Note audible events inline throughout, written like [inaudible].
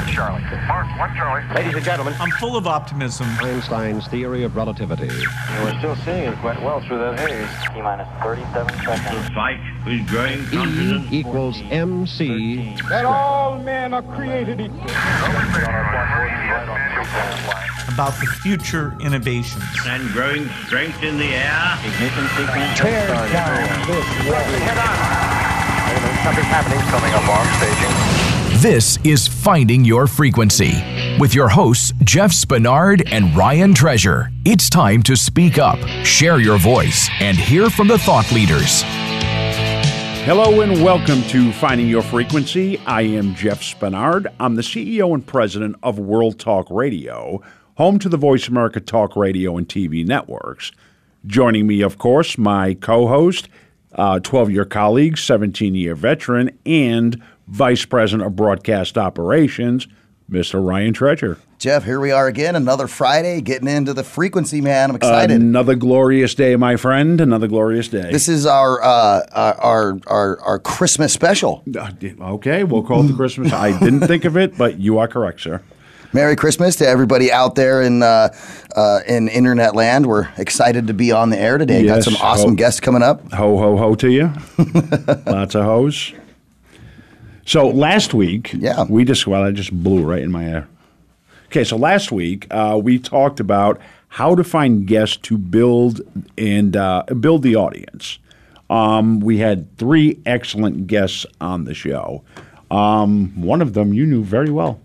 One Charlie. Mark, one Charlie. Ladies and gentlemen, I'm full of optimism. Einstein's theory of relativity. And we're still seeing it quite well through that haze. T minus 37 seconds. fight with growing E confidence. equals MC. that all men are created equal. about the future innovations. and growing strength in the air. Ignition sequence. Tear down this wall. Something's happening. Coming up on staging. This is Finding Your Frequency with your hosts, Jeff Spinard and Ryan Treasure. It's time to speak up, share your voice, and hear from the thought leaders. Hello and welcome to Finding Your Frequency. I am Jeff Spinard. I'm the CEO and president of World Talk Radio, home to the Voice America Talk Radio and TV networks. Joining me, of course, my co host, uh, 12 year colleague, 17 year veteran, and vice president of broadcast operations, Mr. Ryan Treasure. Jeff, here we are again, another Friday, getting into the frequency, man. I'm excited. Another glorious day, my friend. Another glorious day. this is our, uh, our our our Christmas special. Uh, okay, we'll call it the Christmas. I didn't think of it, but you are correct, sir. Merry Christmas to everybody out there in uh, uh, in internet land. We're excited to be on the air today. Got some awesome hope- guests coming up. Ho ho ho to you. [laughs] Lots of hoes. So last week, Yeah. we just well, I just blew right in my air. Okay, so last week uh, we talked about how to find guests to build and uh, build the audience. Um, we had three excellent guests on the show. Um, one of them you knew very well.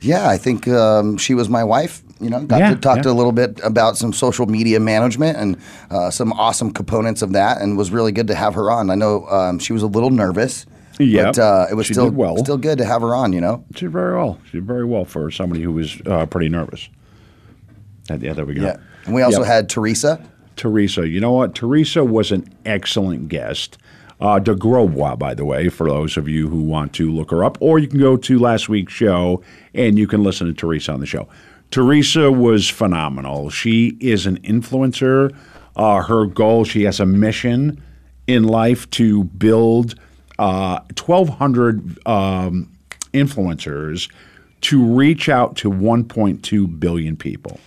Yeah, I think um, she was my wife. You know, got Yeah, to talk yeah. to a little bit about some social media management and uh, some awesome components of that, and was really good to have her on. I know um, she was a little nervous, Yep, but uh, it was she still well. still good to have her on. You know, She did very well. She did very well for somebody who was uh, pretty nervous. Yeah, there we go. yeah. And we also had Teresa. Teresa. You know what? Teresa was an excellent guest. Uh, de Grosbois, by the way, for those of you who want to look her up, or you can go to last week's show and you can listen to Teresa on the show. Teresa was phenomenal. She is an influencer. Uh, her goal, she has a mission in life to build uh, 1,200 um, influencers to reach out to 1.2 billion people.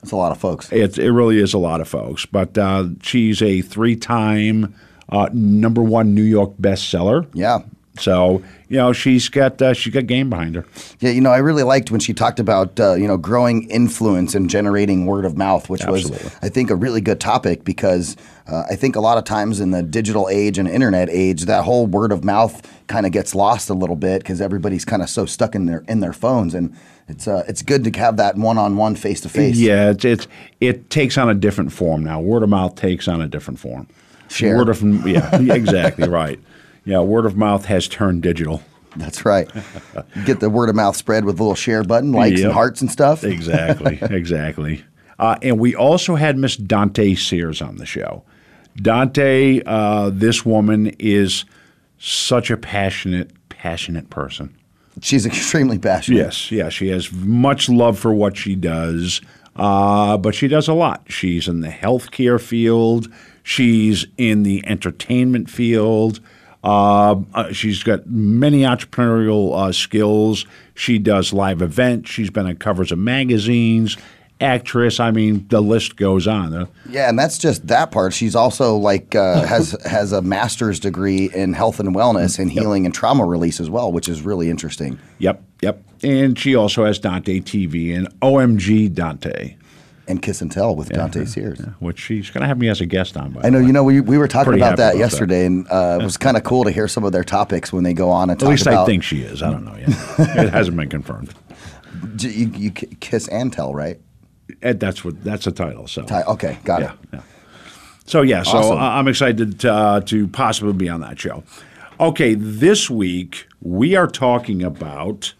That's a lot of folks. It, it really is a lot of folks. But uh, she's a three time uh, number one New York bestseller. Yeah. So, you know, she's got uh, she's got game behind her. Yeah, you know, I really liked when she talked about uh, you know growing influence and generating word of mouth, which Absolutely. was I think a really good topic because uh, I think a lot of times in the digital age and internet age, that whole word of mouth kind of gets lost a little bit because everybody's kind of so stuck in their in their phones, and it's uh, it's good to have that one on one face to face. Yeah, it's, it's it takes on a different form now. Word of mouth takes on a different form. Share. Word of yeah, [laughs] exactly right. Yeah, word of mouth has turned digital. That's right. Get the word of mouth spread with a little share button, likes Yep. and hearts and stuff. Exactly, [laughs] exactly. Uh, and we also had Miss Dante Sears on the show. Dante, uh, this woman is such a passionate, passionate person. She's extremely passionate. Yes, yeah, she has much love for what she does, uh, but she does a lot. She's in the healthcare field, she's in the entertainment field. Uh, uh, she's got many entrepreneurial uh, skills. She does live events. She's been on covers of magazines. Actress. I mean, the list goes on. Uh, Yeah, and that's just that part. She's also like uh, [laughs] has has a master's degree in health and wellness and healing and trauma release as well, which is really interesting. Yep, yep. And she also has Dante TV and OMG Dante, And Kiss and Tell with Dante Sears. which she's going to have me as a guest on. By I know. way. You know, we, we were talking Pretty about that about yesterday, and uh, it was kind of cool to hear some of their topics when they go on and At least about. I think she is. I don't know yet. [laughs] it hasn't been confirmed. You, you kiss and tell, right? That's what that's the title. So Ti- Okay, got yeah, it. yeah. So yeah, so Awesome. I'm excited to, uh, to possibly be on that show. Okay, this week we are talking about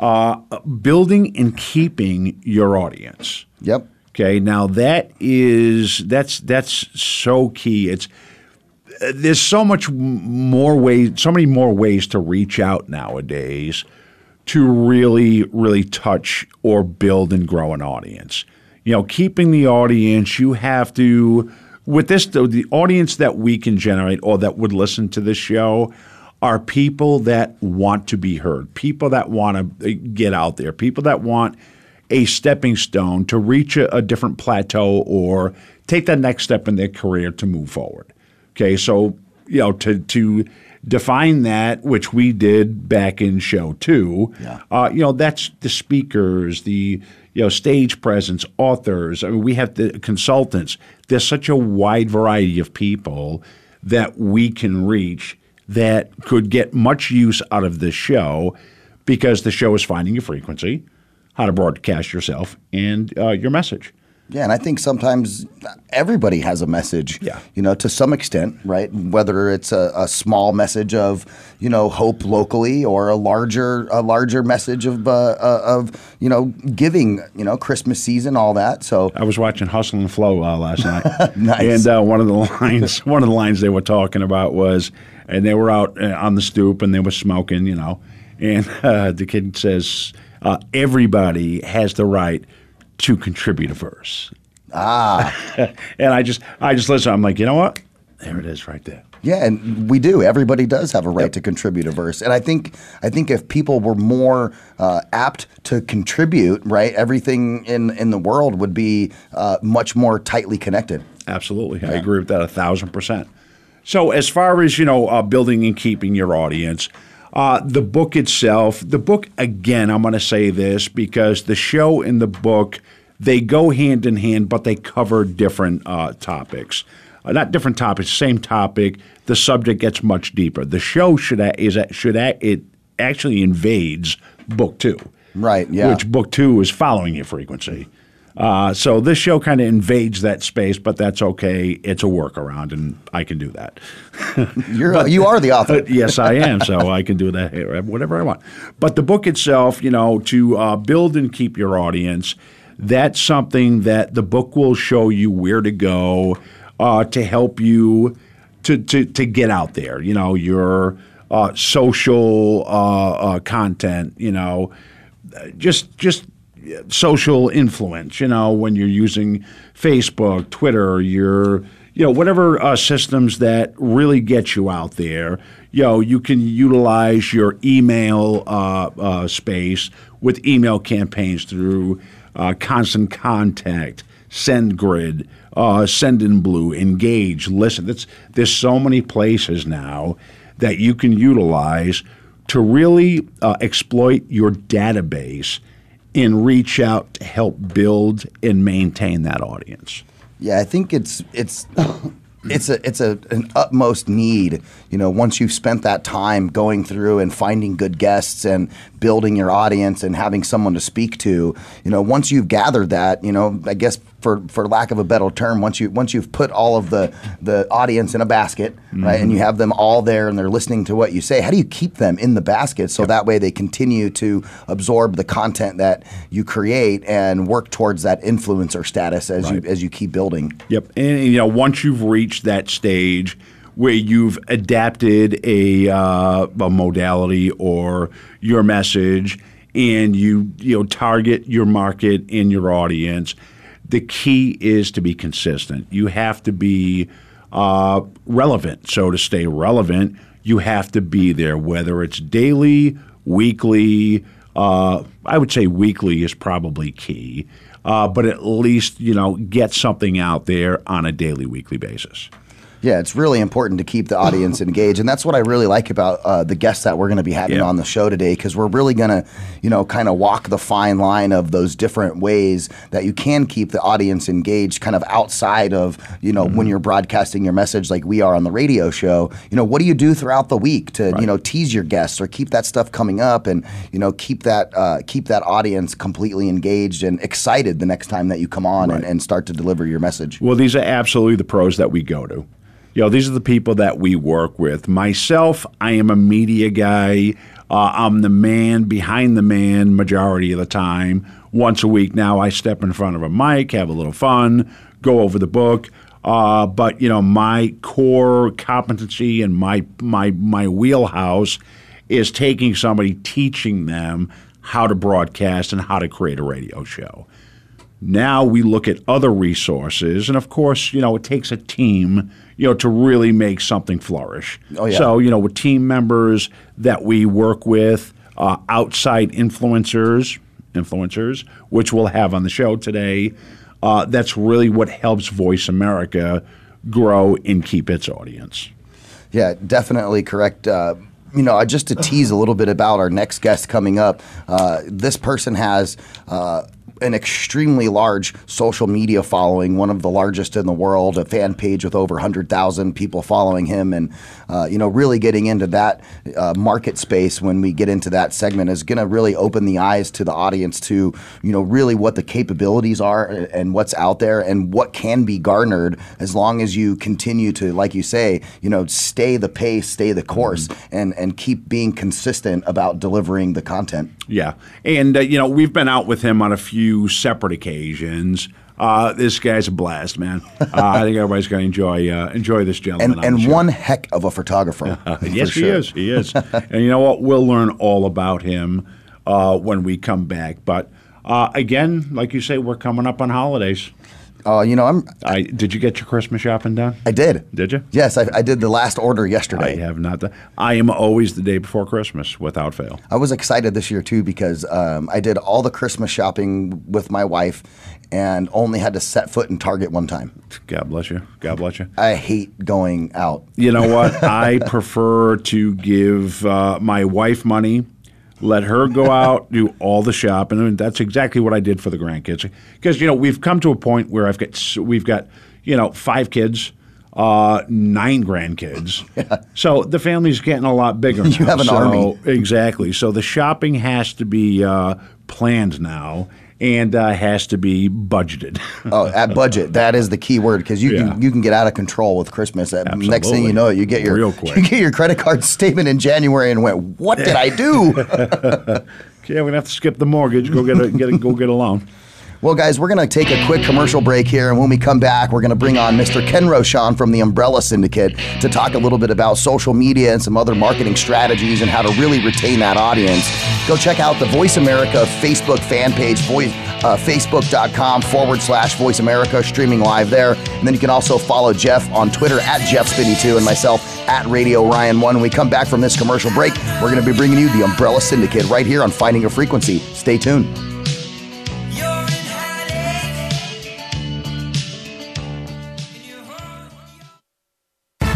uh, building and keeping your audience. Yep. Okay, now that is that's that's so key. It's there's so much more ways, so many more ways to reach out nowadays to really, really touch or build and grow an audience. You know, keeping the audience, you have to with this the, the audience that we can generate or that would listen to this show. Are people that want to be heard, people that want to get out there, people that want a stepping stone to reach a, a different plateau or take that next step in their career to move forward. Okay, so you know to to define that, which we did back in show two. Yeah. Uh, you know, that's the speakers, the you know stage presence, authors. I mean, we have the consultants. There's such a wide variety of people that we can reach that could get much use out of this show because the show is finding a frequency, how to broadcast yourself, and uh, your message. Yeah, and I think sometimes everybody has a message. Yeah. You know, to some extent, right? Whether it's a, a small message of, you know, hope locally or a larger a larger message of uh, uh, of you know giving, you know, Christmas season, all that. So I was watching Hustle and Flow uh, last night, [laughs] Nice. and uh, one of the [laughs] lines, one of the lines they were talking about was, and they were out uh, on the stoop and they were smoking, you know, and [laughs] uh, the kid says, uh, "Everybody has the right to contribute a verse." Ah, [laughs] and I just, I just listen. I'm like, you know what? There it is, right there. Yeah, and we do. Everybody does have a right to contribute a verse, and I think I think if people were more uh, apt to contribute, right, everything in in the world would be uh, much more tightly connected. Absolutely, I agree with that a thousand percent. So, as far as you know, uh, building and keeping your audience, uh, the book itself, the book again, I'm going to say this because the show and the book they go hand in hand, but they cover different uh, topics. Uh, not different topics, same topic. The subject gets much deeper. The show should is should it actually invades book two, Right, yeah. Which book two is following your frequency. Uh, so this show kind of invades that space, but that's okay. It's a workaround, and I can do that. [laughs] You're you are the author. [laughs] Yes, I am. So I can do that whatever I want. But the book itself, you know, to uh, build and keep your audience, that's something that the book will show you where to go uh, to help you to, to, to get out there. You know, your uh, social uh, uh, content, you know, just just social influence. You know, when you're using Facebook, Twitter, your you know whatever uh, systems that really get you out there. You know, you can utilize your email uh, uh, space with email campaigns through uh, Constant Contact, SendGrid, uh, Sendinblue, Engage, Listen. That's, there's so many places now that you can utilize to really uh, exploit your database and reach out to help build and maintain that audience. Yeah, I think it's it's [coughs] it's a it's a an utmost need. You know, once you've spent that time going through and finding good guests and building your audience and having someone to speak to, you know, once you've gathered that, you know, I guess for for lack of a better term, once you once you've put all of the the audience in a basket, right, mm-hmm. and you have them all there and they're listening to what you say, how do you keep them in the basket so that way they continue to absorb the content that you create and work towards that influencer status as you as you keep building? Yep. And you know, once you've reached that stage where you've adapted a, uh, a modality or your message, and you you know target your market and your audience, the key is to be consistent. You have to be uh, relevant. So to stay relevant, you have to be there, whether it's daily, weekly. Uh, I would say weekly is probably key, uh, but at least you know get something out there on a daily, weekly basis. Yeah, it's really important to keep the audience [laughs] engaged, and that's what I really like about uh, the guests that we're going to be having Yeah. on the show today, because we're really going to, you know, kind of walk the fine line of those different ways that you can keep the audience engaged, kind of outside of, you know, Mm-hmm. when you're broadcasting your message like we are on the radio show. You know, what do you do throughout the week to, you know, tease your guests or keep that stuff coming up, and you know, keep that uh, keep that audience completely engaged and excited the next time that you come on and, and start to deliver your message. Well, these are absolutely the pros that we go to. You know, these are the people that we work with. Myself, I am a media guy. Uh, I'm the man behind the man majority of the time. Once a week now, I step in front of a mic, have a little fun, go over the book. Uh, but you know, my core competency and my my my wheelhouse is taking somebody, teaching them how to broadcast and how to create a radio show Now we look at other resources, and of course, you know, it takes a team, you know, to really make something flourish. Oh, yeah. So, you know, with team members that we work with, uh, outside influencers, influencers, which we'll have on the show today, uh, that's really what helps Voice America grow and keep its audience. Yeah, definitely correct. Uh, you know, just to tease a little bit about our next guest coming up, uh, this person has. An extremely large social media following, one of the largest in the world, a fan page with over 100,000 people following him. And, uh, you know, really getting into that uh, market space when we get into that segment is going to really open the eyes to the audience to, you know, really what the capabilities are and what's out there and what can be garnered as long as you continue to, like you say, you know, stay the pace, stay the course, mm-hmm. and, and keep being consistent about delivering the content. Yeah. And, uh, you know, we've been out with him on a few separate occasions. Uh, this guy's a blast, man. Uh, I think everybody's going to enjoy uh, enjoy this gentleman. And, and one heck of a photographer. [laughs] yes, sure. he is. He is. and you know what? We'll learn all about him uh, when we come back. But uh, again, like you say, we're coming up on holidays. Uh, you know, I'm. I did you get your Christmas shopping done? I did. Did you? Yes, I, I did the last order yesterday. I have not. Done, I am always the day before Christmas, without fail. I was excited this year too because um, I did all the Christmas shopping with my wife, and only had to set foot in Target one time. God bless you. God bless you. I hate going out. You know what? [laughs] I prefer to give uh, my wife money let her go out, do all the shopping. And that's exactly what I did for the grandkids. Because you know we've come to a point where I've got we've got you know five kids, uh, nine grandkids. [laughs] Yeah. So the family's getting a lot bigger. [laughs] you have an so, army. Exactly. So the shopping has to be uh, planned now and uh, has to be budgeted. [laughs] oh, at budget, that is the key word because you yeah. can you can get out of control with Christmas. Absolutely. Next thing you know, you get your Real [laughs] quick. you get your credit card statement in January and went, "What did I do?" [laughs] yeah, we're gonna have to skip the mortgage. Go get a get a, go get a loan. Well, guys, we're going to take a quick commercial break here, and when we come back, we're going to bring on Mr. Ken Rochon from the Umbrella Syndicate to talk a little bit about social media and some other marketing strategies and how to really retain that audience. Go check out the Voice America Facebook fan page, voice, uh, facebook.com forward slash Voice America, streaming live there. And then you can also follow Jeff on Twitter at Jeff Spinney2 and myself at Radio Ryan 1. When we come back from this commercial break, we're going to be bringing you the Umbrella Syndicate right here on Finding a Frequency. Stay tuned.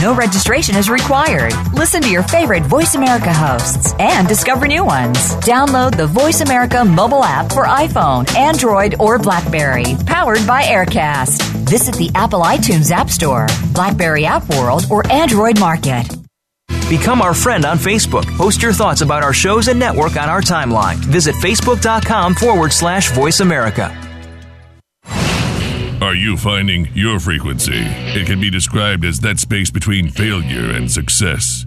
No registration is required. Listen to your favorite Voice America hosts and discover new ones. Download the Voice America mobile app for iPhone, Android, or Blackberry, powered by AirKast. Visit the Apple iTunes App Store, Blackberry App World, or Android Market. Become our friend on Facebook. Post your thoughts about our shows and network on our timeline. Visit facebook.com forward slash voice America. Are you finding your frequency? It can be described as that space between failure and success.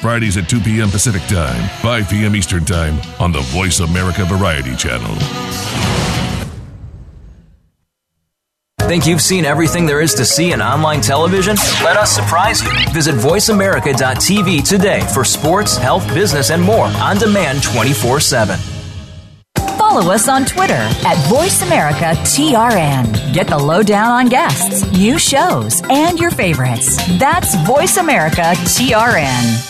Fridays at 2 p.m. Pacific Time, 5 p.m. Eastern Time on the Voice America Variety Channel. Think you've seen everything there is to see in online television? Let us surprise you. Visit VoiceAmerica.tv today for sports, health, business, and more on demand 24 7. Follow us on Twitter at VoiceAmericaTRN. Get the lowdown on guests, new shows, and your favorites. That's VoiceAmericaTRN.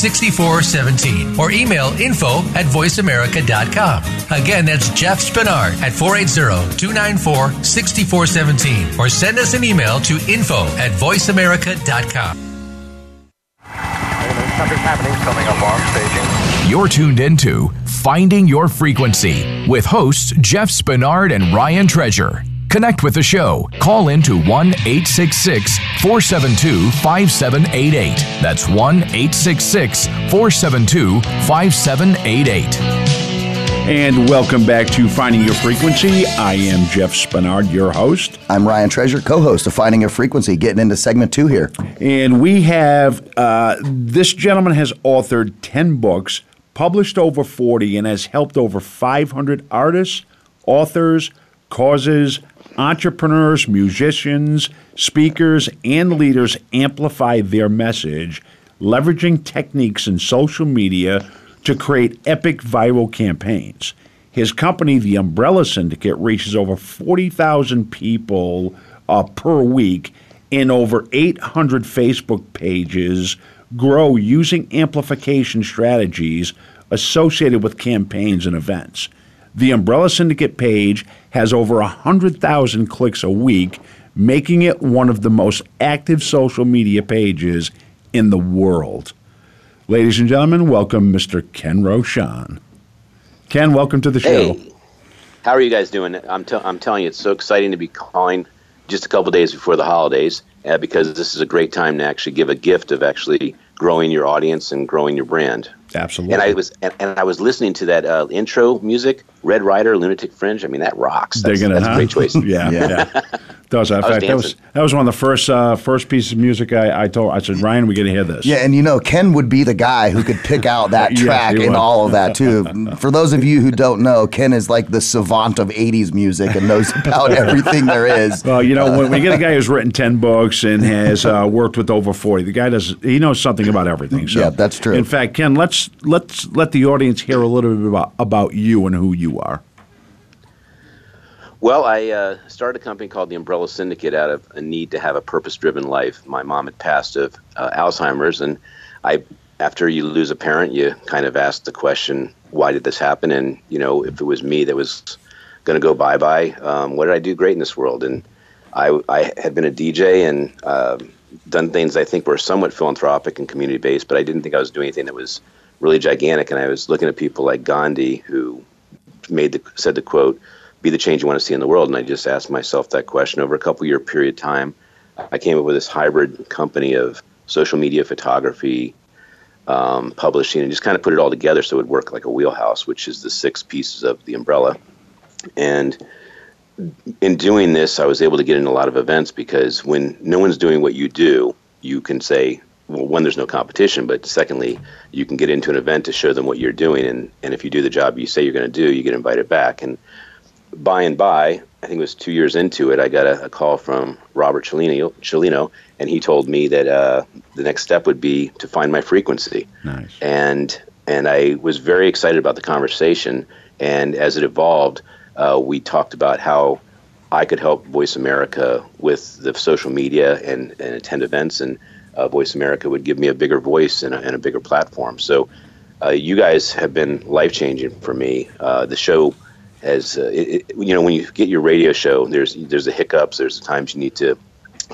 6417 or email info at voiceamerica.com. Again, that's Jeff Spinard at 480 294 6417 or send us an email to info at voiceamerica.com. Something's happening coming up on. You're tuned into Finding Your Frequency with hosts Jeff Spinard and Ryan Treasure. Connect with the show. Call in to 1 866 472 5788. That's 1 866 472 5788. And welcome back to Finding Your Frequency. I am Jeff Spinard, your host. I'm Ryan Treasure, co host of Finding Your Frequency, getting into segment two here. And we have uh, this gentleman has authored 10 books, published over 40, and has helped over 500 artists, authors, causes, entrepreneurs, musicians, speakers, and leaders amplify their message, leveraging techniques in social media to create epic viral campaigns. His company, the Umbrella Syndicate, reaches over 40,000 people uh, per week in over 800 Facebook pages, grow using amplification strategies associated with campaigns and events. The Umbrella Syndicate page has over 100,000 clicks a week, making it one of the most active social media pages in the world. Ladies and gentlemen, welcome Mr. Ken Rochon. Ken, welcome to the show. Hey, how are you guys doing? I'm, t- I'm telling you, it's so exciting to be calling just a couple days before the holidays uh, because this is a great time to actually give a gift of actually growing your audience and growing your brand. Absolutely. And I was and, and I was listening to that uh, intro music, Red Rider, Lunatic Fringe. I mean, that rocks. That's, Digging it, that's huh? a great choice. [laughs] yeah, yeah. [laughs] Does in I was fact that was that was one of the first uh, first pieces of music I, I told I said Ryan we got to hear this. Yeah, and you know, Ken would be the guy who could pick out [laughs] that Yes, track he and would. all of that too. [laughs] For those of you who don't know, Ken is like the savant of '80s music and knows about everything there is. [laughs] Well, you know, when we get a guy who's written ten books and has uh, worked with over forty, the guy does he knows something about everything. So, Yeah, that's true. In fact, Ken, let's let's let the audience hear a little bit about about you and who you are. Well, I uh, started a company called the Umbrella Syndicate out of a need to have a purpose-driven life. My mom had passed of uh, Alzheimer's, and I, after you lose a parent, you kind of ask the question, "Why did this happen?" And you know, if it was me that was going to go bye-bye, um, what did I do great in this world? And I, I had been a DJ and uh, done things I think were somewhat philanthropic and community-based, but I didn't think I was doing anything that was really gigantic. And I was looking at people like Gandhi, who made the said the quote be the change you want to see in the world. And I just asked myself that question over a couple year period of time. I came up with this hybrid company of social media photography, um, publishing, and just kind of put it all together so it would work like a wheelhouse, which is the six pieces of the umbrella. And in doing this, I was able to get in a lot of events because when no one's doing what you do, you can say, well, one, there's no competition, but secondly, you can get into an event to show them what you're doing. And, and if you do the job you say you're going to do, you get invited back. And by and by, I think it was two years into it, I got a, a call from Robert Cellino, Cellino, and he told me that uh, the next step would be to find my frequency. Nice. And and I was very excited about the conversation. And as it evolved, uh, we talked about how I could help Voice America with the social media and, and attend events, and uh, Voice America would give me a bigger voice and a, and a bigger platform. So, uh, you guys have been life changing for me. Uh, the show has, uh, it, it, you know, when you get your radio show, there's there's the hiccups, there's the times you need to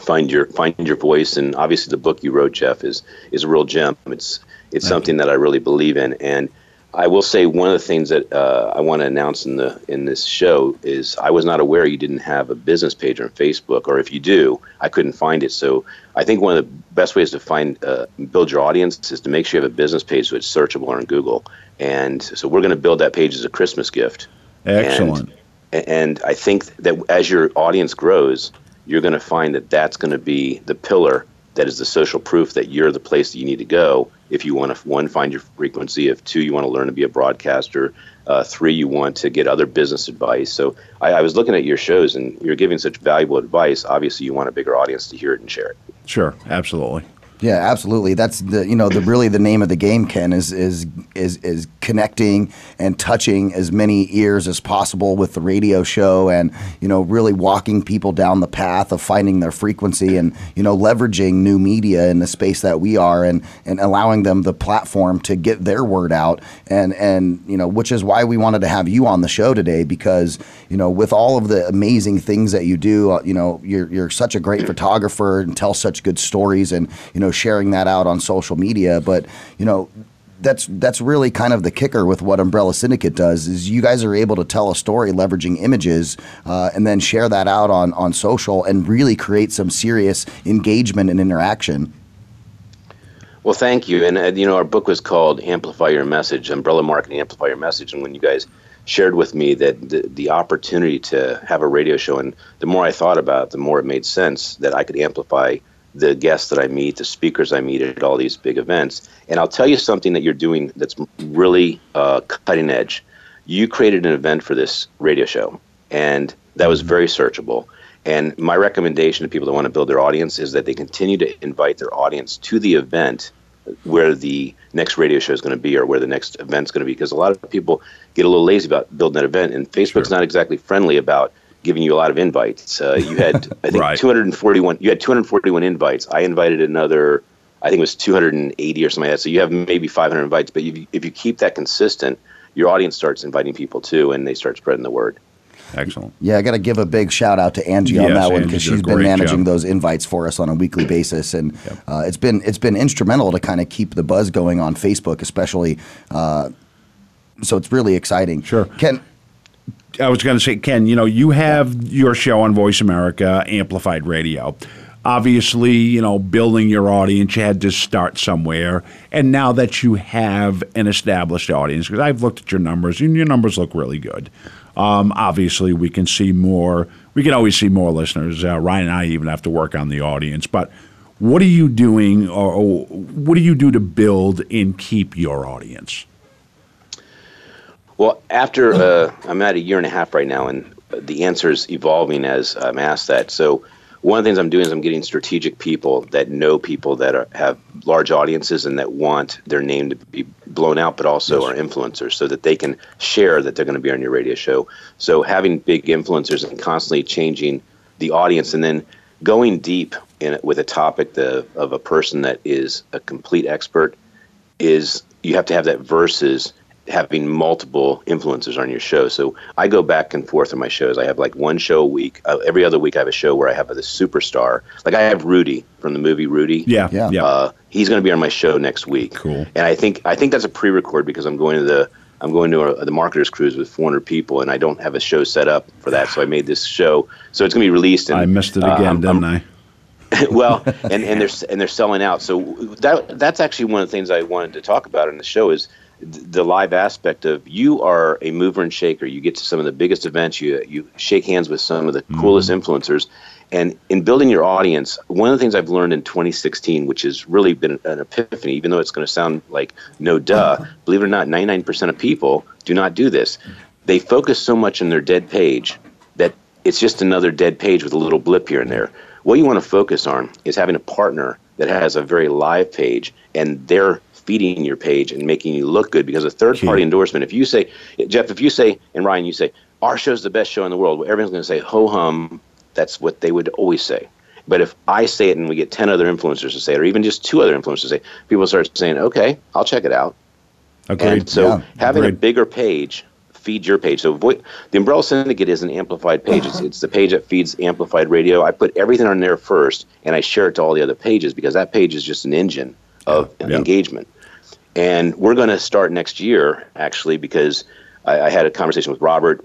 find your find your voice, and obviously the book you wrote, Jeff, is is a real gem. It's it's something that I really believe in. And I will say one of the things that uh, I want to announce in the in this show is I was not aware you didn't have a business page on Facebook, or if you do, I couldn't find it. So I think one of the best ways to find uh, build your audience is to make sure you have a business page so it's searchable on Google. And so we're going to build that page as a Christmas gift. Excellent. And, and I think that as your audience grows, you're going to find that that's going to be the pillar that is the social proof that you're the place that you need to go if you want to one find your frequency if two you want to learn to be a broadcaster uh, three you want to get other business advice so I, I was looking at your shows and you're giving such valuable advice obviously you want a bigger audience to hear it and share it Sure, absolutely. Yeah, absolutely. That's the you know the really the name of the game, Ken, is is is is connecting and touching as many ears as possible with the radio show, and you know really walking people down the path of finding their frequency, and you know leveraging new media in the space that we are, and and allowing them the platform to get their word out, and and you know which is why we wanted to have you on the show today because you know with all of the amazing things that you do, uh, you know you're you're such a great photographer and tell such good stories, and you know sharing that out on social media, but you know that's that's really kind of the kicker with what Umbrella Syndicate does is you guys are able to tell a story leveraging images uh, and then share that out on on social and really create some serious engagement and interaction. Well, thank you. And, uh, you know, our book was called Amplify Your Message, Umbrella Marketing Amplify Your Message. And when you guys shared with me that the, the opportunity to have a radio show, and the more I thought about it, the more it made sense that I could amplify the guests that I meet, the speakers I meet at all these big events. And I'll tell you something that you're doing that's really uh, cutting edge. You created an event for this radio show, and that was very searchable. And my recommendation to people that want to build their audience is that they continue to invite their audience to the event where the next radio show is going to be or where the next event's going to be because a lot of people get a little lazy about building that event and facebook's not exactly friendly about giving you a lot of invites uh, you had [laughs] i think Right. 241 you had 241 invites i invited another i think it was 280 or something like that so you have maybe 500 invites but if you, if you keep that consistent your audience starts inviting people too and they start spreading the word Excellent. Yeah, I got to give a big shout out to Angie on Yes, that one because she's been managing job. those invites for us on a weekly basis, and uh, it's been it's been instrumental to kind of keep the buzz going on Facebook, especially. Uh, so it's really exciting. Sure, Ken. I was going to say, Ken, you know, you have your show on Voice America, Amplified Radio. Obviously, you know, building your audience, you had to start somewhere. And now that you have an established audience, because I've looked at your numbers, and your numbers look really good. Um, obviously, we can see more. We can always see more listeners. Uh, Ryan and I even have to work on the audience. But what are you doing, or, or what do you do to build and keep your audience? Well, after uh, I'm at a year and a half right now, and the answer is evolving as I'm asked that. So, one of the things I'm doing is I'm getting strategic people that know people that are, have large audiences and that want their name to be blown out, but also are influencers, so that they can share that they're going to be on your radio show. So, having big influencers and constantly changing the audience, and then going deep in with a topic the, of a person that is a complete expert is you have to have that versus having multiple influencers on your show. So I go back and forth on my shows. I have like one show a week. Uh, every other week I have a show where I have a superstar. Like I have Rudy from the movie Rudy. Yeah, yeah. yeah. Uh, he's going to be on my show next week. Cool. And I think I think that's a pre-record because I'm going to the I'm going to a, the marketers cruise with 400 people, and I don't have a show set up for that. So I made this show. So it's going to be released. And, I missed it uh, again, I'm- didn't I'm- I? [laughs] well, [laughs] and, and they're and they're selling out. So that that's actually one of the things I wanted to talk about in the show is th- the live aspect of you are a mover and shaker. You get to some of the biggest events. You you shake hands with some of the mm-hmm. coolest influencers. And in building your audience, one of the things I've learned in 2016, which has really been an epiphany, even though it's going to sound like no duh, believe it or not, 99% of people do not do this. They focus so much on their dead page that it's just another dead page with a little blip here and there. What you want to focus on is having a partner that has a very live page and they're feeding your page and making you look good because a third party endorsement, if you say, Jeff, if you say, and Ryan, you say, our show's the best show in the world, well, everyone's going to say, ho hum, that's what they would always say. But if I say it and we get 10 other influencers to say it, or even just two other influencers to say it, people start saying, okay, I'll check it out. Agreed. And so Yeah, having a bigger page feeds your page. So vo- the Umbrella Syndicate is an amplified page. It's, [laughs] it's the page that feeds amplified radio. I put everything on there first, and I share it to all the other pages because that page is just an engine of engagement. And we're going to start next year, actually, because I, I had a conversation with Robert.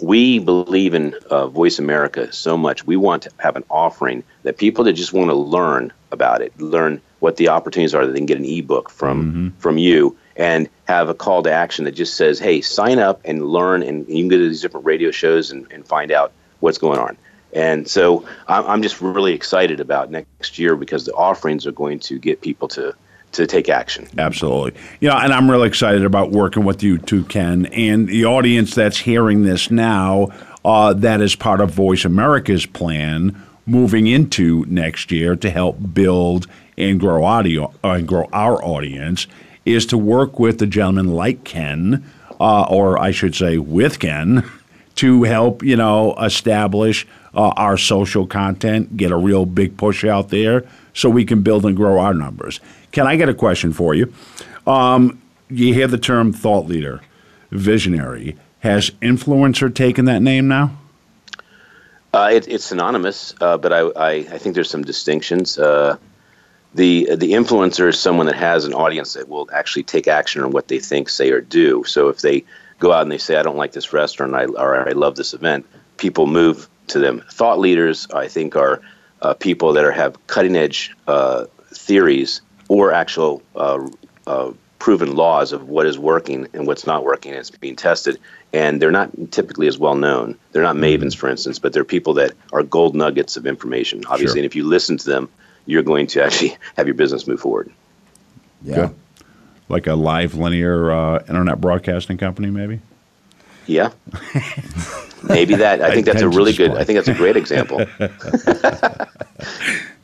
We believe in uh, Voice America so much. We want to have an offering that people that just want to learn about it, learn what the opportunities are, that they can get an ebook from Mm-hmm. from you, and have a call to action that just says, "Hey, sign up and learn." And you can go to these different radio shows and, and find out what's going on. And so I'm, I'm just really excited about next year because the offerings are going to get people to to take action. Absolutely. You know, and I'm really excited about working with you too, Ken, and the audience that's hearing this now. Uh, that is part of Voice America's plan moving into next year to help build and grow audio uh, and grow our audience is to work with the gentleman like Ken, uh, or I should say, with Ken, [laughs] to help you know establish uh, our social content, get a real big push out there, so we can build and grow our numbers. Ken, I get a question for you. Um, you hear the term thought leader, visionary. Has influencer taken that name now? Uh, it, it's synonymous, uh, but I, I, I think there's some distinctions. Uh, the the influencer is someone that has an audience that will actually take action on what they think, say, or do. So if they go out and they say, "I don't like this restaurant," I, or "I love this event," people move to them. Thought leaders, I think, are uh, people that are have cutting edge uh, theories or actual uh, uh, proven laws of what is working and what's not working. And it's being tested, and they're not typically as well known. They're not mavens, for instance, but they're people that are gold nuggets of information. Obviously, Sure. and if you listen to them, you're going to actually [laughs] have your business move forward. Yeah. Like a live linear uh, internet broadcasting company, maybe? Yeah, [laughs] maybe that. I think that's a really good. I think that's a great example. [laughs]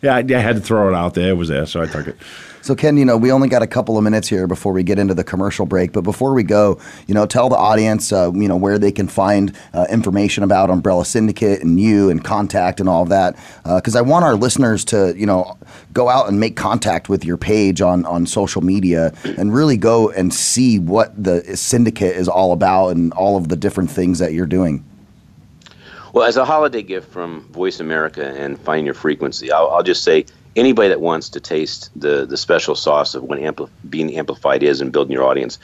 Yeah, I, I had to throw it out there. It was there, so I took it. So, Ken, you know, we only got a couple of minutes here before we get into the commercial break. But before we go, you know, tell the audience, uh, you know, where they can find uh, information about Umbrella Syndicate and you and contact and all of that. Because I want our listeners to, you know, go out and make contact with your page on, on social media and really go and see what the syndicate is all about and all of the different things that you're doing. Well, as a holiday gift from Voice America and Find Your Frequency, I'll, I'll just say anybody that wants to taste the, the special sauce of what ampli- being amplified is and building your audience,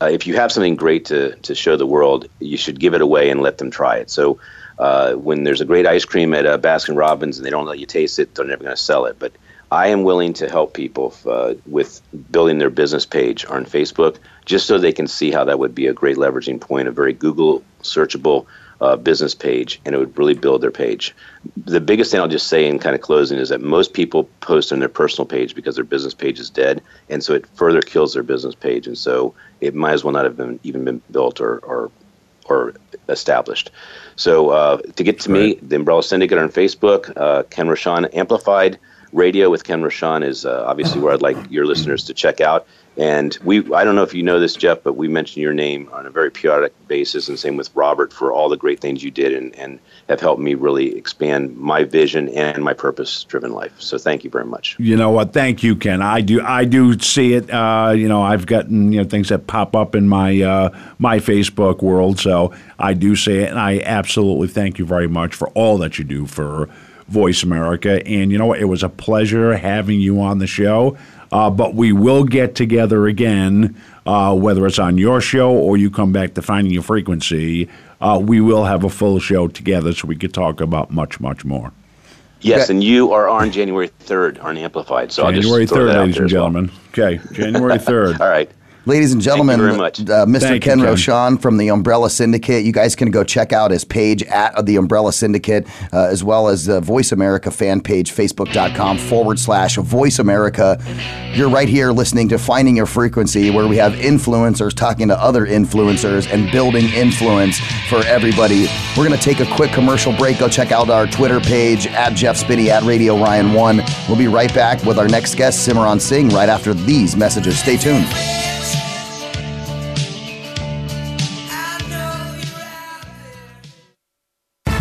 uh, if you have something great to, to show the world, you should give it away and let them try it. So uh, when there's a great ice cream at uh, Baskin Robbins and they don't let you taste it, they're never going to sell it. But I am willing to help people uh, with building their business page on Facebook, just so they can see how that would be a great leveraging point, a very Google searchable uh, business page, and it would really build their page. The biggest thing I'll just say in kind of closing is that most people post on their personal page because their business page is dead, and so it further kills their business page, and so it might as well not have been even been built or or or established. So uh, to get to me, the Umbrella Syndicate on Facebook, uh, Ken Rochon Amplified Radio with Ken Rochon is uh, obviously where I'd like your listeners to check out. And we, I don't know if you know this, Jeff, but we mention your name on a very periodic basis, and same with Robert for all the great things you did and, and have helped me really expand my vision and my purpose-driven life. So thank you very much. You know what? Thank you, Ken. I do. I do see it. Uh, you know, I've gotten you know things that pop up in my uh, my Facebook world, so I do see it, and I absolutely thank you very much for all that you do for Voice America. And you know what? It was a pleasure having you on the show. Uh, but we will get together again, uh, whether it's on your show or you come back to finding your frequency. Uh, we will have a full show together so we could talk about much, much more. Yes, and you are on January 3rd on Amplified. So January I'll just 3rd, ladies and as well. gentlemen. Okay, January [laughs] 3rd. All right. Ladies and gentlemen, very much. Uh, Mr. Thank Ken Ken. Rochon from the Umbrella Syndicate. You guys can go check out his page at the Umbrella Syndicate, uh, as well as the Voice America fan page, facebook.com forward slash Voice America. You're right here listening to Finding Your Frequency, where we have influencers talking to other influencers and building influence for everybody. We're going to take a quick commercial break. Go check out our Twitter page at Jeff Spinney at Radio Ryan 1. We'll be right back with our next guest, Simran Singh, right after these messages. Stay tuned.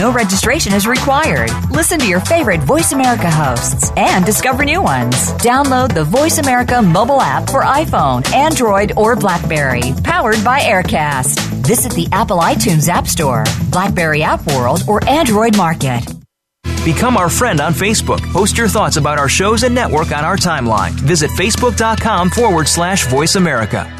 No registration is required. Listen to your favorite Voice America hosts and discover new ones. Download the Voice America mobile app for iPhone, Android, or Blackberry, powered by AirKast. Visit the Apple iTunes App Store, Blackberry App World, or Android Market. Become our friend on Facebook. Post your thoughts about our shows and network on our timeline. Visit facebook.com forward slash voice America.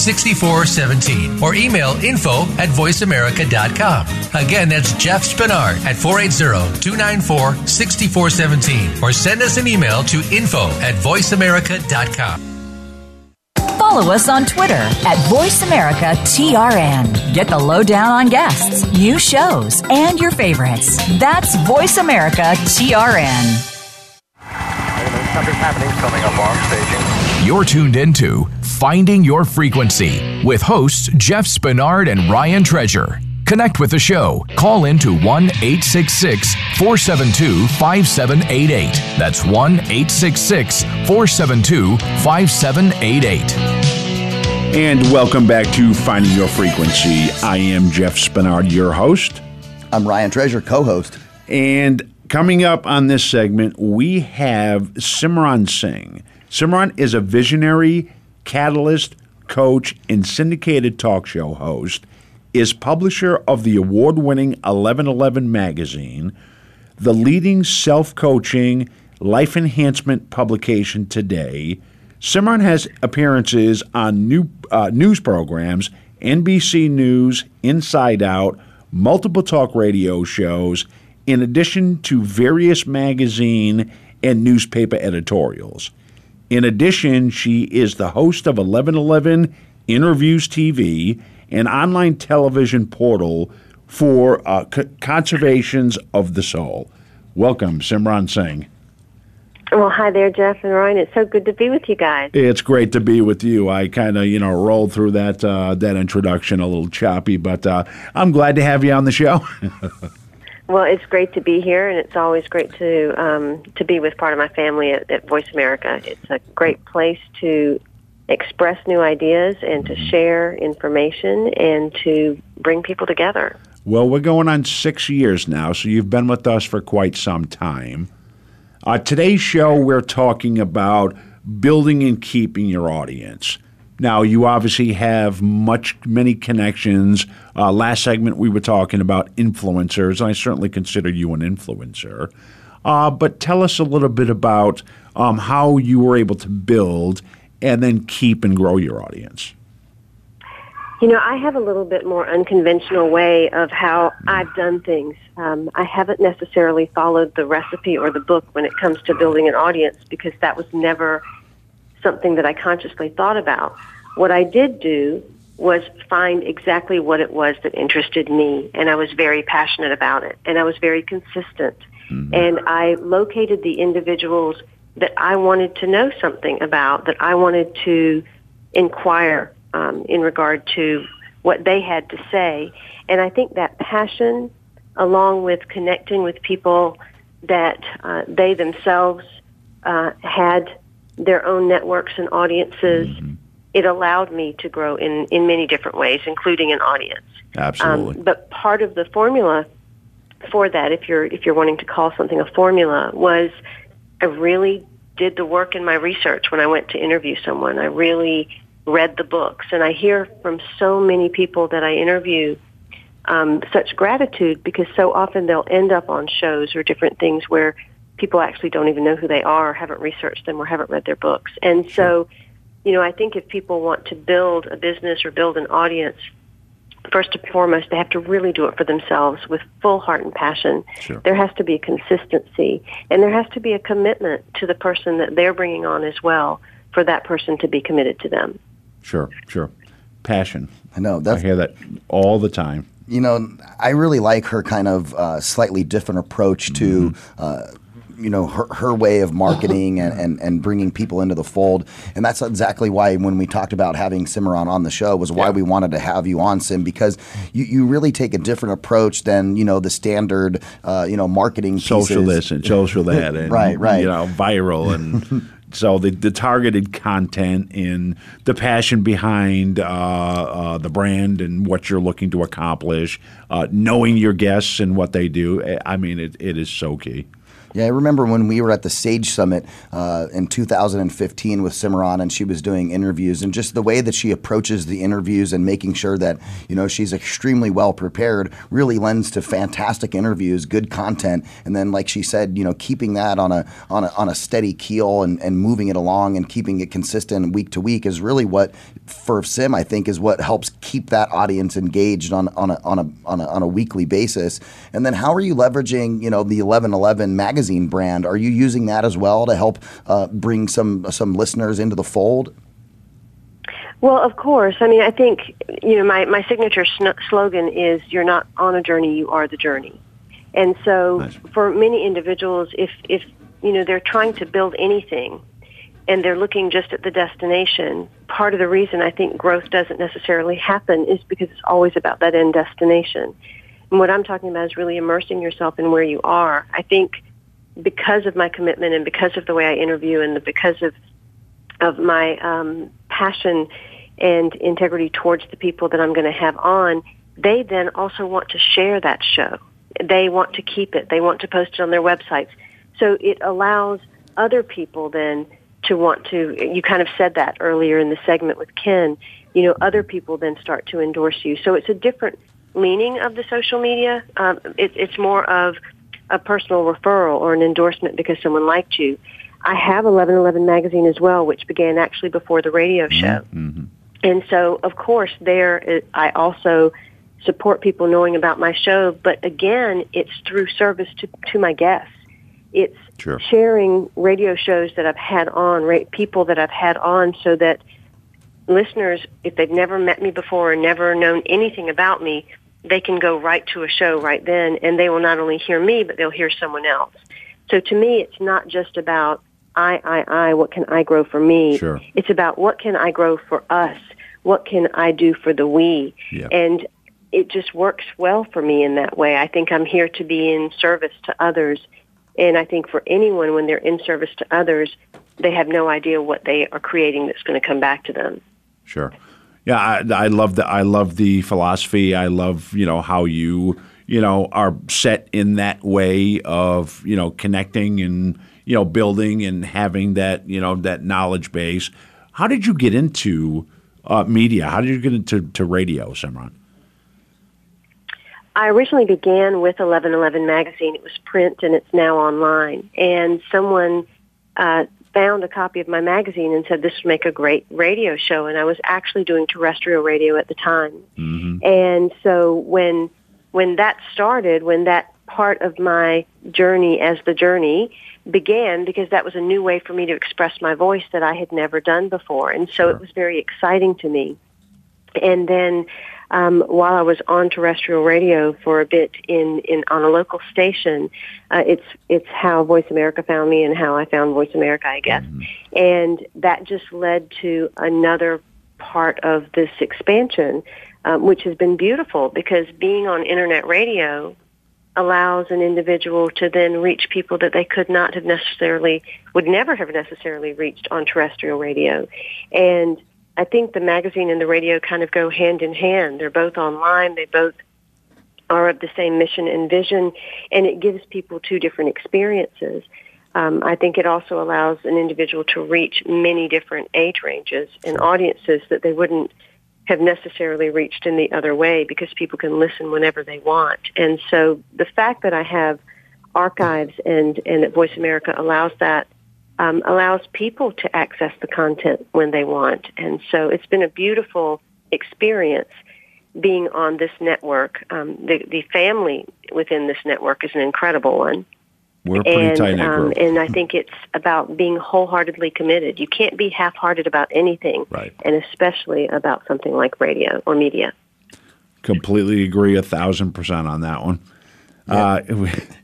6417 or email info at voiceamerica.com. Again, that's Jeff Spinard at 480-294-6417 or send us an email to info at voiceamerica.com. Follow us on Twitter at VoiceAmericaTRN. Get the lowdown on guests, new shows, and your favorites. That's VoiceAmericaTRN. Something's happening coming up on staging. You're tuned into Finding Your Frequency with hosts Jeff Spinard and Ryan Treasure. Connect with the show. Call in to 1 866 472 5788. That's 1 866 472 5788. And welcome back to Finding Your Frequency. I am Jeff Spinard, your host. I'm Ryan Treasure, co host. And coming up on this segment, we have Simran Singh. Simran is a visionary, catalyst, coach, and syndicated talk show host, is publisher of the award winning 1111 magazine, the leading self coaching, life enhancement publication today. Simran has appearances on new uh, news programs, NBC News, Inside Out, multiple talk radio shows, in addition to various magazine and newspaper editorials. In addition, she is the host of 1111 Interviews TV, an online television portal for uh, c- conservations of the soul. Welcome, Simran Singh. Well, hi there, Jeff and Ryan. It's so good to be with you guys. It's great to be with you. I kind of, you know, rolled through that uh, that introduction a little choppy, but uh, I'm glad to have you on the show. [laughs] well, it's great to be here, and it's always great to um, to be with part of my family at, at Voice America. It's a great place to express new ideas and to share information and to bring people together. Well, we're going on six years now, so you've been with us for quite some time. Uh, today's show, we're talking about building and keeping your audience. Now, you obviously have much, many connections. Uh, last segment, we were talking about influencers, and I certainly consider you an influencer. Uh, but tell us a little bit about um, how you were able to build and then keep and grow your audience. You know, I have a little bit more unconventional way of how I've done things. Um, I haven't necessarily followed the recipe or the book when it comes to building an audience because that was never something that I consciously thought about. What I did do was find exactly what it was that interested me, and I was very passionate about it, and I was very consistent. Mm-hmm. And I located the individuals that I wanted to know something about, that I wanted to inquire um, in regard to what they had to say. And I think that passion, along with connecting with people that uh, they themselves uh, had their own networks and audiences, mm-hmm. it allowed me to grow in, in many different ways, including an audience. Absolutely. Um, but part of the formula for that, if you're if you're wanting to call something a formula, was I really did the work in my research when I went to interview someone. I really read the books. And I hear from so many people that I interview um, such gratitude because so often they'll end up on shows or different things where people actually don't even know who they are, or haven't researched them, or haven't read their books. And so, you know, I think if people want to build a business or build an audience, first and foremost, they have to really do it for themselves with full heart and passion. Sure. There has to be a consistency, and there has to be a commitment to the person that they're bringing on as well for that person to be committed to them. Sure, sure. Passion. I know. I hear that all the time. you know, I really like her kind of uh, slightly different approach to. Mm-hmm. Uh, you know her, her way of marketing and, and, and bringing people into the fold and that's exactly why when we talked about having Simran on the show was why we wanted to have you on Sim because you, you really take a different approach than you know the standard uh, you know marketing social pieces. and social that, [laughs] and right right you know, viral and. [laughs] So the, the targeted content and the passion behind uh, uh, the brand and what you're looking to accomplish, uh, knowing your guests and what they do. eh, I mean, it, it is so key. Yeah, I remember when we were at the Sage Summit uh, in 2015 with Simran, and she was doing interviews, and just the way that she approaches the interviews and making sure that you know she's extremely well prepared really lends to fantastic interviews, good content, and then like she said, you know, keeping that on a on a, on a steady keel and, and moving it along and keeping it consistent week to week is really what for Sim I think is what helps keep that audience engaged on on a on a on a, on a weekly basis. And then how are you leveraging you know the 1111 magazine brand? Are you using that as well to help uh, bring some some listeners into the fold? Well, of course. I mean, I think you know my my signature sn- slogan is "You're not on a journey; you are the journey." And so, for many individuals, if if you know they're trying to build anything, and they're looking just at the destination, part of the reason I think growth doesn't necessarily happen is because it's always about that end destination. And what I'm talking about is really immersing yourself in where you are. I think because of my commitment and because of the way I interview and the, because of of my um, passion and integrity towards the people that I'm going to have on, they then also want to share that show. They want to keep it. They want to post it on their websites. So it allows other people then to want to, you kind of said that earlier in the segment with Ken, you know, other people then start to endorse you. So it's a different leaning of the social media. Um, it, it's more of a personal referral or an endorsement because someone liked you. I have 1111 magazine as well, which began actually before the radio show. And so, of course, there uh, I also support people knowing about my show. But again, it's through service to, to my guests. It's Sure. sharing radio shows that I've had on, ra- people that I've had on, so that listeners, if they've never met me before or never known anything about me, they can go right to a show right then, and they will not only hear me, but they'll hear someone else. So to me, it's not just about I, I, I, what can I grow for me? Sure. It's about what can I grow for us? What can I do for the we? Yeah. And it just works well for me in that way. I think I'm here to be in service to others. And I think for anyone, when they're in service to others, they have no idea what they are creating that's going to come back to them. Sure. Yeah, I, I love the I love the philosophy. I love you know how you you know are set in that way of you know connecting and you know building and having that you know that knowledge base. How did you get into uh, media? How did you get into to radio, Simran? I originally began with 1111 magazine. It was print and it's now online. And someone uh, found a copy of my magazine and said this would make a great radio show. And I was actually doing terrestrial radio at the time. Mm-hmm. And so when when that started, when that part of my journey as the journey began, because that was a new way for me to express my voice that I had never done before, and so it was very exciting to me. And then um, while I was on terrestrial radio for a bit in, in on a local station, uh, it's it's how Voice America found me and how I found Voice America, I guess. And that just led to another part of this expansion, um, which has been beautiful because being on internet radio allows an individual to then reach people that they could not have necessarily would never have necessarily reached on terrestrial radio and i think the magazine and the radio kind of go hand in hand. They're both online. They both are of the same mission and vision and it gives people two different experiences. Um, I think it also allows an individual to reach many different age ranges and audiences that they wouldn't have necessarily reached in the other way because people can listen whenever they want. And so the fact that I have archives and, and that Voice America allows that um, allows people to access the content when they want. And so it's been a beautiful experience. being on this network. Um, the the family within this network is an incredible one. We're a pretty and, tight knit um, group. and I think it's about being wholeheartedly committed. You can't be half-hearted about anything, right. and especially about something like radio or media. Completely agree a thousand percent on that one. Uh, [laughs]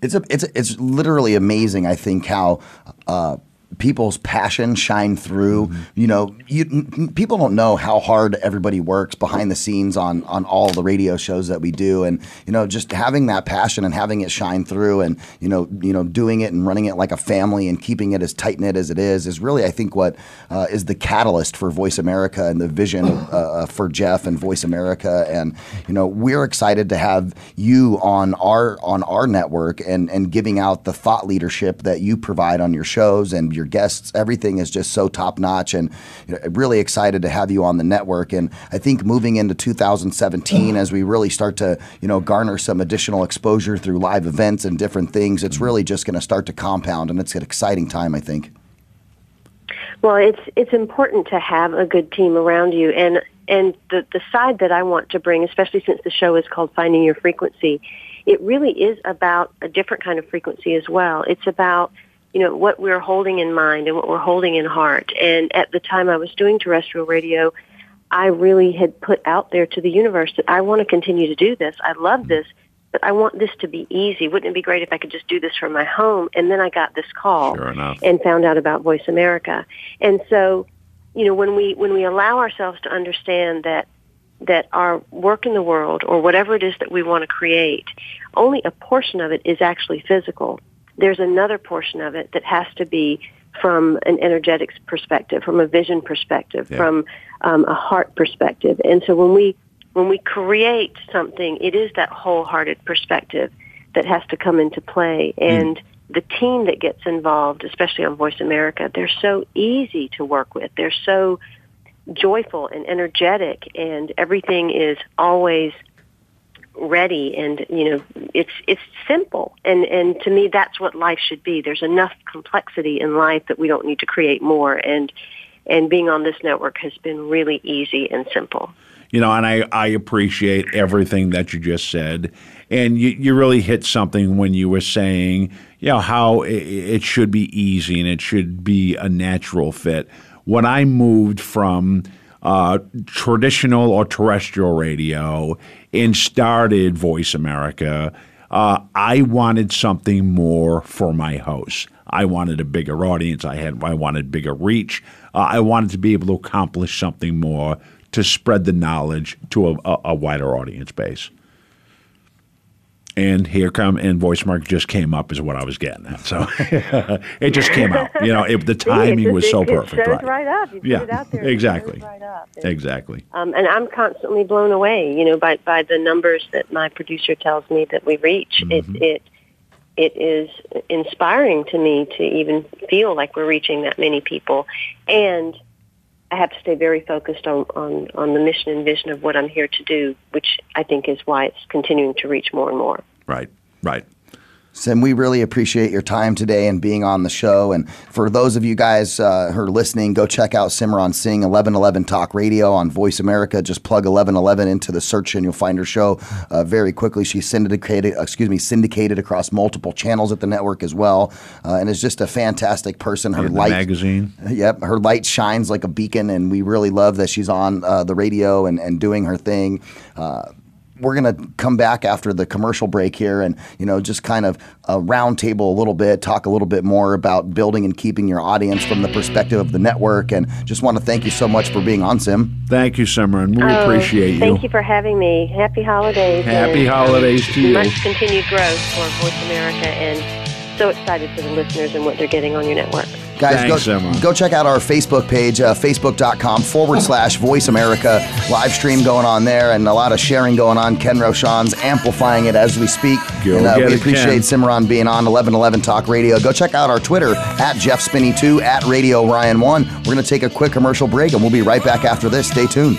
it's a, it's a, it's literally amazing. I think how uh, people's passion shine through. You know, you, people don't know how hard everybody works behind the scenes on on all the radio shows that we do, and you know, just having that passion and having it shine through, and you know, you know, doing it and running it like a family and keeping it as tight knit as it is, is really, I think, what uh, is the catalyst for Voice America and the vision uh, for Jeff and Voice America, and you know, we're excited to have you on our on our network and and giving out the thought leadership that you provide on your shows and your guests. Everything is just so top notch, and you know, really excited to have you on the network. And I think moving into 2017, mm. as we really start to you know garner some additional exposure through live events and different things, it's really just going to start to compound, and it's an exciting time. I think. Well, it's it's important to have a good team around you, and and the the side that I want to bring, especially since the show is called Finding Your Frequency, it really is about a different kind of frequency as well. It's about you know what we're holding in mind and what we're holding in heart. And at the time I was doing terrestrial radio, I really had put out there to the universe that I want to continue to do this. I love this, but I want this to be easy. Wouldn't it be great if I could just do this from my home? And then I got this call Sure and found out about Voice America. And so, you know, when we when we allow ourselves to understand that that our work in the world or whatever it is that we want to create, only a portion of it is actually physical. There's another portion of it that has to be from an energetics perspective, from a vision perspective, Yeah. from um, a heart perspective. And so when we when we create something, it is that wholehearted perspective that has to come into play. And the team that gets involved, especially on Voice America, they're so easy to work with. They're so joyful and energetic, and everything is always ready. And you know, it's it's simple. And and to me, that's what life should be. There's enough complexity in life that we don't need to create more. And and being on this network has been really easy and simple. You know, and I, I appreciate everything that you just said. And you, you really hit something when you were saying, you know, how it, it should be easy and it should be a natural fit. When I moved from uh, traditional or terrestrial radio and started Voice America, uh, I wanted something more for my hosts. I wanted a bigger audience. I had I wanted bigger reach. Uh, I wanted to be able to accomplish something more to spread the knowledge to a, a wider audience base. And here come and voice mark just came up is what I was getting at. So [laughs] it just came out. You know, it, the [laughs] it timing just- was so it, it perfect. shows right. right up. You Yeah, put it out there. it exactly. right up. And, Exactly. um, and I'm constantly blown away, you know, by by the numbers that my producer tells me that we reach. Mm-hmm. It it it is inspiring to me to even feel like we're reaching that many people, and I have to stay very focused on on on the mission and vision of what I'm here to do, which I think is why it's continuing to reach more and more. Right. Right. Sim, we really appreciate your time today and being on the show. And for those of you guys uh, who are listening, go check out Simran Singh 1111 Talk Radio on Voice America. Just plug 1111 into the search and you'll find her show uh, very quickly. She's syndicated, excuse me, syndicated across multiple channels at the network as well, uh, and is just a fantastic person. Her light magazine. Yep, her light shines like a beacon, and we really love that she's on uh, the radio and, and doing her thing. Uh, we're going to come back after the commercial break here and you know just kind of uh, a round table a little bit talk a little bit more about building and keeping your audience from the perspective of the network and just want to thank you so much for being on sim thank you simran we Oh, appreciate you Thank you for having me. Happy holidays. Happy holidays to you. Much continued growth for Voice America, and so excited for the listeners and what they're getting on your network. guys Thanks, go, Emma. go check out our facebook page uh, facebook.com forward slash voice america. Live stream going on there and a lot of sharing going on. Ken Rochon's amplifying it as we speak. Go and uh, we it, appreciate Ken. simran being on 1111 talk radio. Go check out our twitter at jeff spinney 2 at radio ryan 1 we're going to take a quick commercial break and we'll be right back after this. Stay tuned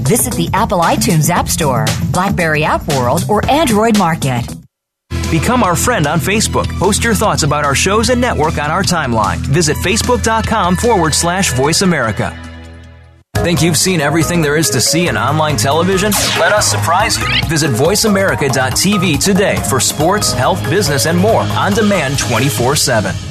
Visit the Apple iTunes App Store, Blackberry App World, or Android Market. Become our friend on Facebook. Post your thoughts about our shows and network on our timeline. Visit facebook.com forward slash voice America. Think you've seen everything there is to see in online television? Let us surprise you. Visit VoiceAmerica.tv today for sports, health, business, and more on demand 24 7.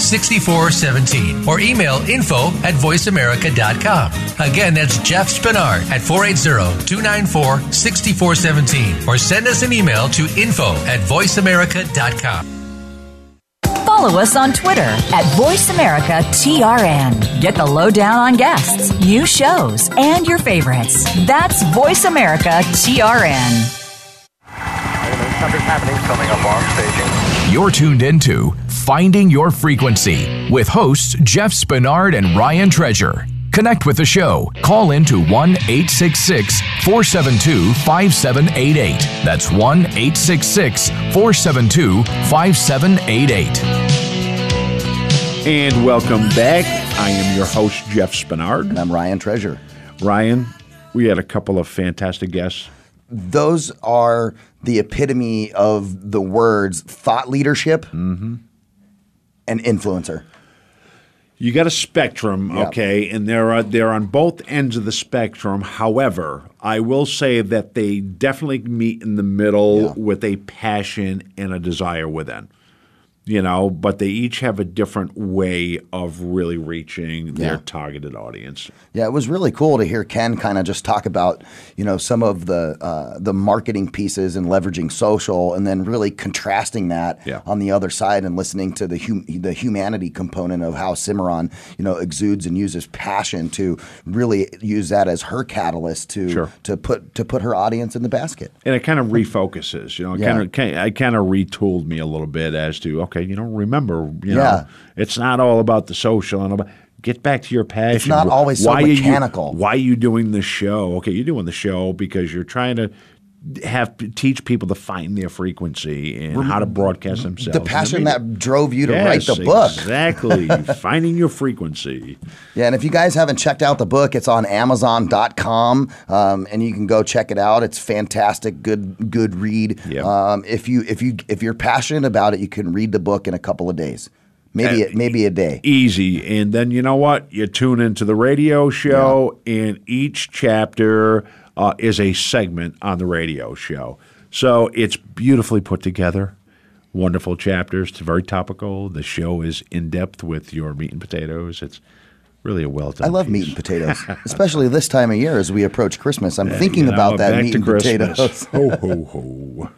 6417 or email info at voiceamerica.com. Again, that's Jeff Spinard at 480 294 6417 or send us an email to info at voiceamerica.com. Follow us on Twitter at VoiceAmericaTRN. Get the lowdown on guests, new shows, and your favorites. That's VoiceAmericaTRN. Something's happening coming up on staging. You're tuned into Finding Your Frequency with hosts Jeff Spinard and Ryan Treasure. Connect with the show. Call in to 1 866 472 5788. That's 1 866 472 5788. And welcome back. I am your host, Jeff Spinard. And I'm Ryan Treasure. Ryan, we had a couple of fantastic guests. Those are the epitome of the words thought leadership Mm-hmm. And influencer. You got a spectrum, Yep. okay, and they're they're on both ends of the spectrum. However, I will say that they definitely meet in the middle with a passion and a desire within. You know, but they each have a different way of really reaching their Yeah. targeted audience. Yeah, it was really cool to hear Ken kind of just talk about, you know, some of the uh, the marketing pieces and leveraging social, and then really contrasting that Yeah. on the other side and listening to the hum- the humanity component of how Simran, you know, exudes and uses passion to really use that as her catalyst to Sure. to put to put her audience in the basket. and it kind of refocuses. You know, it Yeah. kind of I kind of retooled me a little bit as to okay, you don't remember, you Yeah. know, it's not all about the social and about. Get back to your passion. It's not always so are you- mechanical. why are you doing the show? Okay, you're doing the show because you're trying to have teach people to find their frequency and how to broadcast themselves. The passion that drove you to Yes, write the book. Exactly. [laughs] Finding your frequency. Yeah, and if you guys haven't checked out the book, it's on Amazon.com, um, and you can go check it out. It's fantastic, good good read. Um, if you if you if you're passionate about it, you can read the book in a couple of days, maybe maybe a day. Easy. And then you know what? You tune into the radio show, and each chapter uh, is a segment on the radio show. So it's beautifully put together. Wonderful chapters. It's very topical. The show is in depth with your meat and potatoes. It's really a well done. I love meat and potatoes, [laughs] especially this time of year as we approach Christmas. I'm thinking You know, about that meat to and Christmas. potatoes. [laughs] ho ho ho.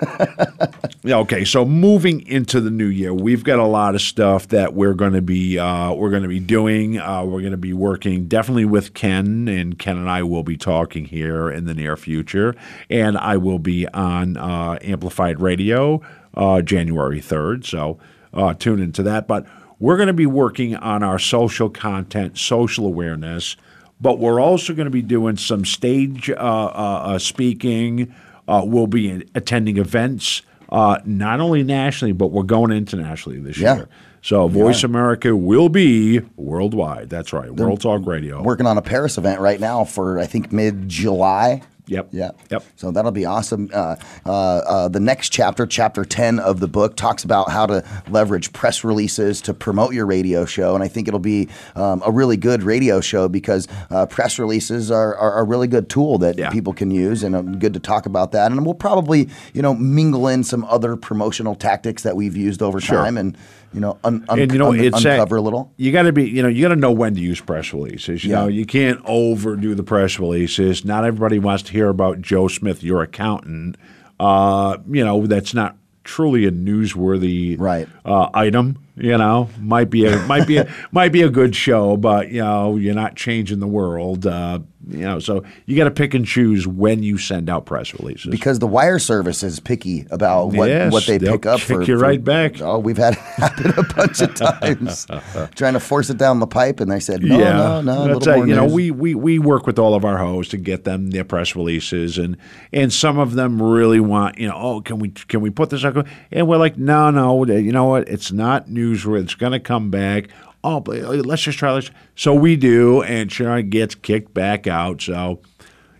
[laughs] Okay, so moving into the new year, we've got a lot of stuff that we're going to be uh, we're going to be doing. Uh, we're going to be working definitely with Ken, and Ken and I will be talking here in the near future. And I will be on uh, Amplified Radio uh, January third, so uh, tune into that. But we're going to be working on our social content, social awareness. But we're also going to be doing some stage uh, speaking. Uh, we'll be attending events, uh, not only nationally, but we're going internationally this Yeah. year. So Voice America will be worldwide. That's right, World Talk Radio. Working on a Paris event right now for I think mid July. Yep. Yeah. Yep. So that'll be awesome. Uh, uh, uh, the next chapter, chapter 10 of the book, talks about how to leverage press releases to promote your radio show. And I think it'll be um, a really good radio show because uh, press releases are, are a really good tool that people can use and um, good to talk about that. And we'll probably, you know, mingle in some other promotional tactics that we've used over Sure. time and, you know, un- un- and you know un- it's a- uncover a little. You got to be, you know, you got to know when to use press releases. You Yeah. know, you can't overdo the press releases. Not everybody wants to hear about Joe Smith, your accountant. Uh, you know, that's not truly a newsworthy right. uh, item. You know, might be a might be a [laughs] might be a good show, but you know, you're not changing the world. Uh, you know, so you got to pick and choose when you send out press releases. Because the wire service is picky about what, Yes, what they pick up kick for. you for- right back. Oh, we've had it [laughs] happen a bunch of times. [laughs] Trying to force it down the pipe, and they said, no, yeah, no, no. a That's little a- more you know, we, we we work with all of our hosts to get them their press releases, and and some of them really want, you know, oh, can we can we put this up? And we're like, no, no, you know what? It's not news. It's going to come back. Oh, but uh, let's just try this. So we do, and Sharon gets kicked back out. So,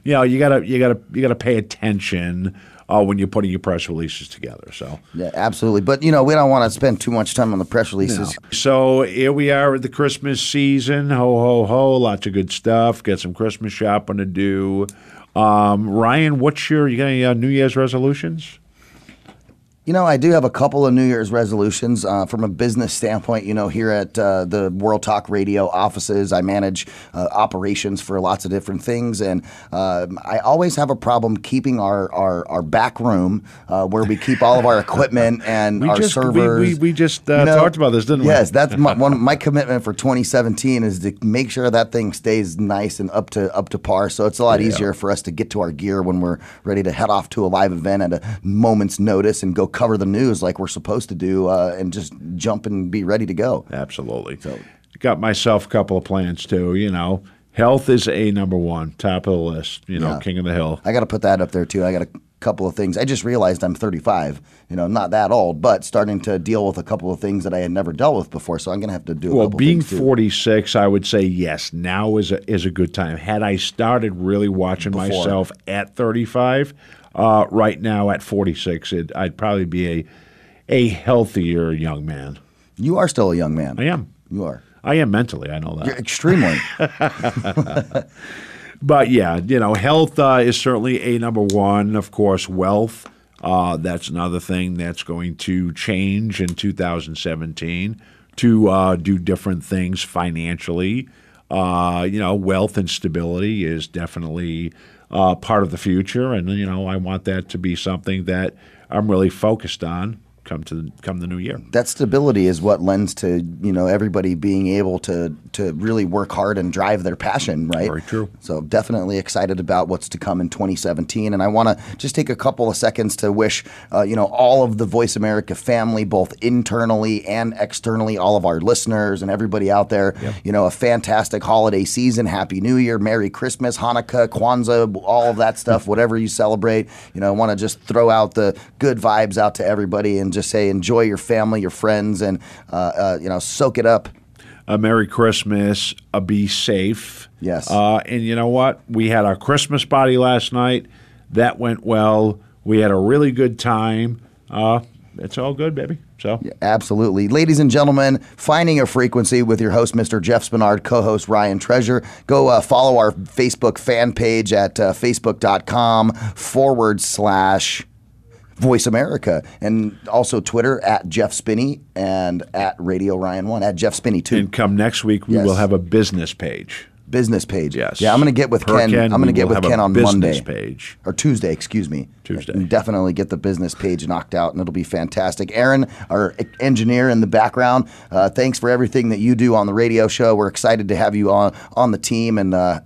you know, you gotta you gotta you gotta pay attention uh, when you're putting your press releases together. So. Yeah, absolutely. But you know, we don't want to spend too much time on the press releases. So here we are at the Christmas season. Ho, ho, ho. Lots of good stuff. Got some Christmas shopping to do. Um, Ryan, what's your, you got any uh, New Year's resolutions? You know, I do have a couple of New Year's resolutions uh, from a business standpoint. You know, here at uh, the World Talk Radio offices, I manage uh, operations for lots of different things, and um I always have a problem keeping our our, our back room uh, where we keep all of our equipment [laughs] and We our just- servers. we- we just, uh, You talked about this, didn't we? Yes, that's my, [laughs] one my commitment for 2017 is to make sure that thing stays nice and up to up to par. So it's a lot Yeah. easier for us to get to our gear when we're ready to head off to a live event at a moment's notice and go cover the news like we're supposed to do, uh, and just jump and be ready to go. Absolutely. So, got myself a couple of plans too. You know, health is a number one, top of the list. You know, Yeah. king of the hill. I got to put that up there too. I got a couple of things. I just realized I'm 35. You know, not that old, but starting to deal with a couple of things that I had never dealt with before. So I'm going to have to do. A Well, couple being things too. 46, I would say yes. Now is a, is a good time. Had I started really watching Before. myself at 35, uh, right now at 46, it, I'd probably be a a healthier young man. You are still a young man. I am. You are. I am mentally. I know that. You're extremely. [laughs] [laughs] But yeah, you know, health uh, is certainly a number one. Of course, wealth. Uh, that's another thing that's going to change in 2017 to uh, do different things financially. Uh, you know, wealth and stability is definitely uh, part of the future, and you know, I want that to be something that I'm really focused on come to come the new year. that stability is what lends to you know everybody being able to to really work hard and drive their passion right? Very true. so definitely excited about what's to come in 2017 and i want to just take a couple of seconds to wish uh, you know all of the voice america family both internally and externally all of our listeners and everybody out there you know a fantastic holiday season. Happy new year merry christmas hanukkah kwanzaa all of that stuff whatever you celebrate. You know i want to just throw out the good vibes out to everybody and just say enjoy your family your friends and uh, uh, you know soak it up a Merry Christmas, a be safe. Yes. Uh, and you know what? We had our Christmas party last night. That went well. We had a really good time. Uh, it's all good, baby. So yeah, Absolutely. Ladies and gentlemen, Finding a Frequency with your host, Mr. Jeff Spinard, co host Ryan Treasure. Go uh, follow our Facebook fan page at uh, facebook.com forward slash Voice America and also Twitter at Jeff Spinney and at Radio Ryan One at Jeff Spinney too. and come next week, we Yes. will have a business page. business page. Yes. Yeah, I'm going to get with Per Ken. Ken, I'm going to get with Ken on business Monday page. or Tuesday. Excuse me. Tuesday. And definitely get the business page knocked out, and it'll be fantastic. Aaron, our engineer in the background, uh, thanks for everything that you do on the radio show. We're excited to have you on on the team, and uh,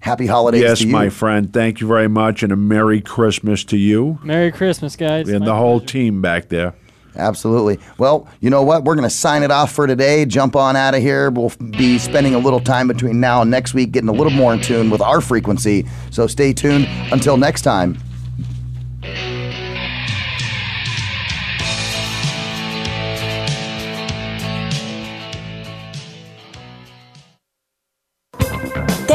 happy holidays yes, to you. my friend. Thank you very much, and a Merry Christmas to you Merry Christmas, guys. and My the whole team back there. Absolutely. Well, you know what? We're going to sign it off for today. Jump on out of here. We'll be spending a little time between now and next week getting a little more in tune with our frequency. So stay tuned. Until next time.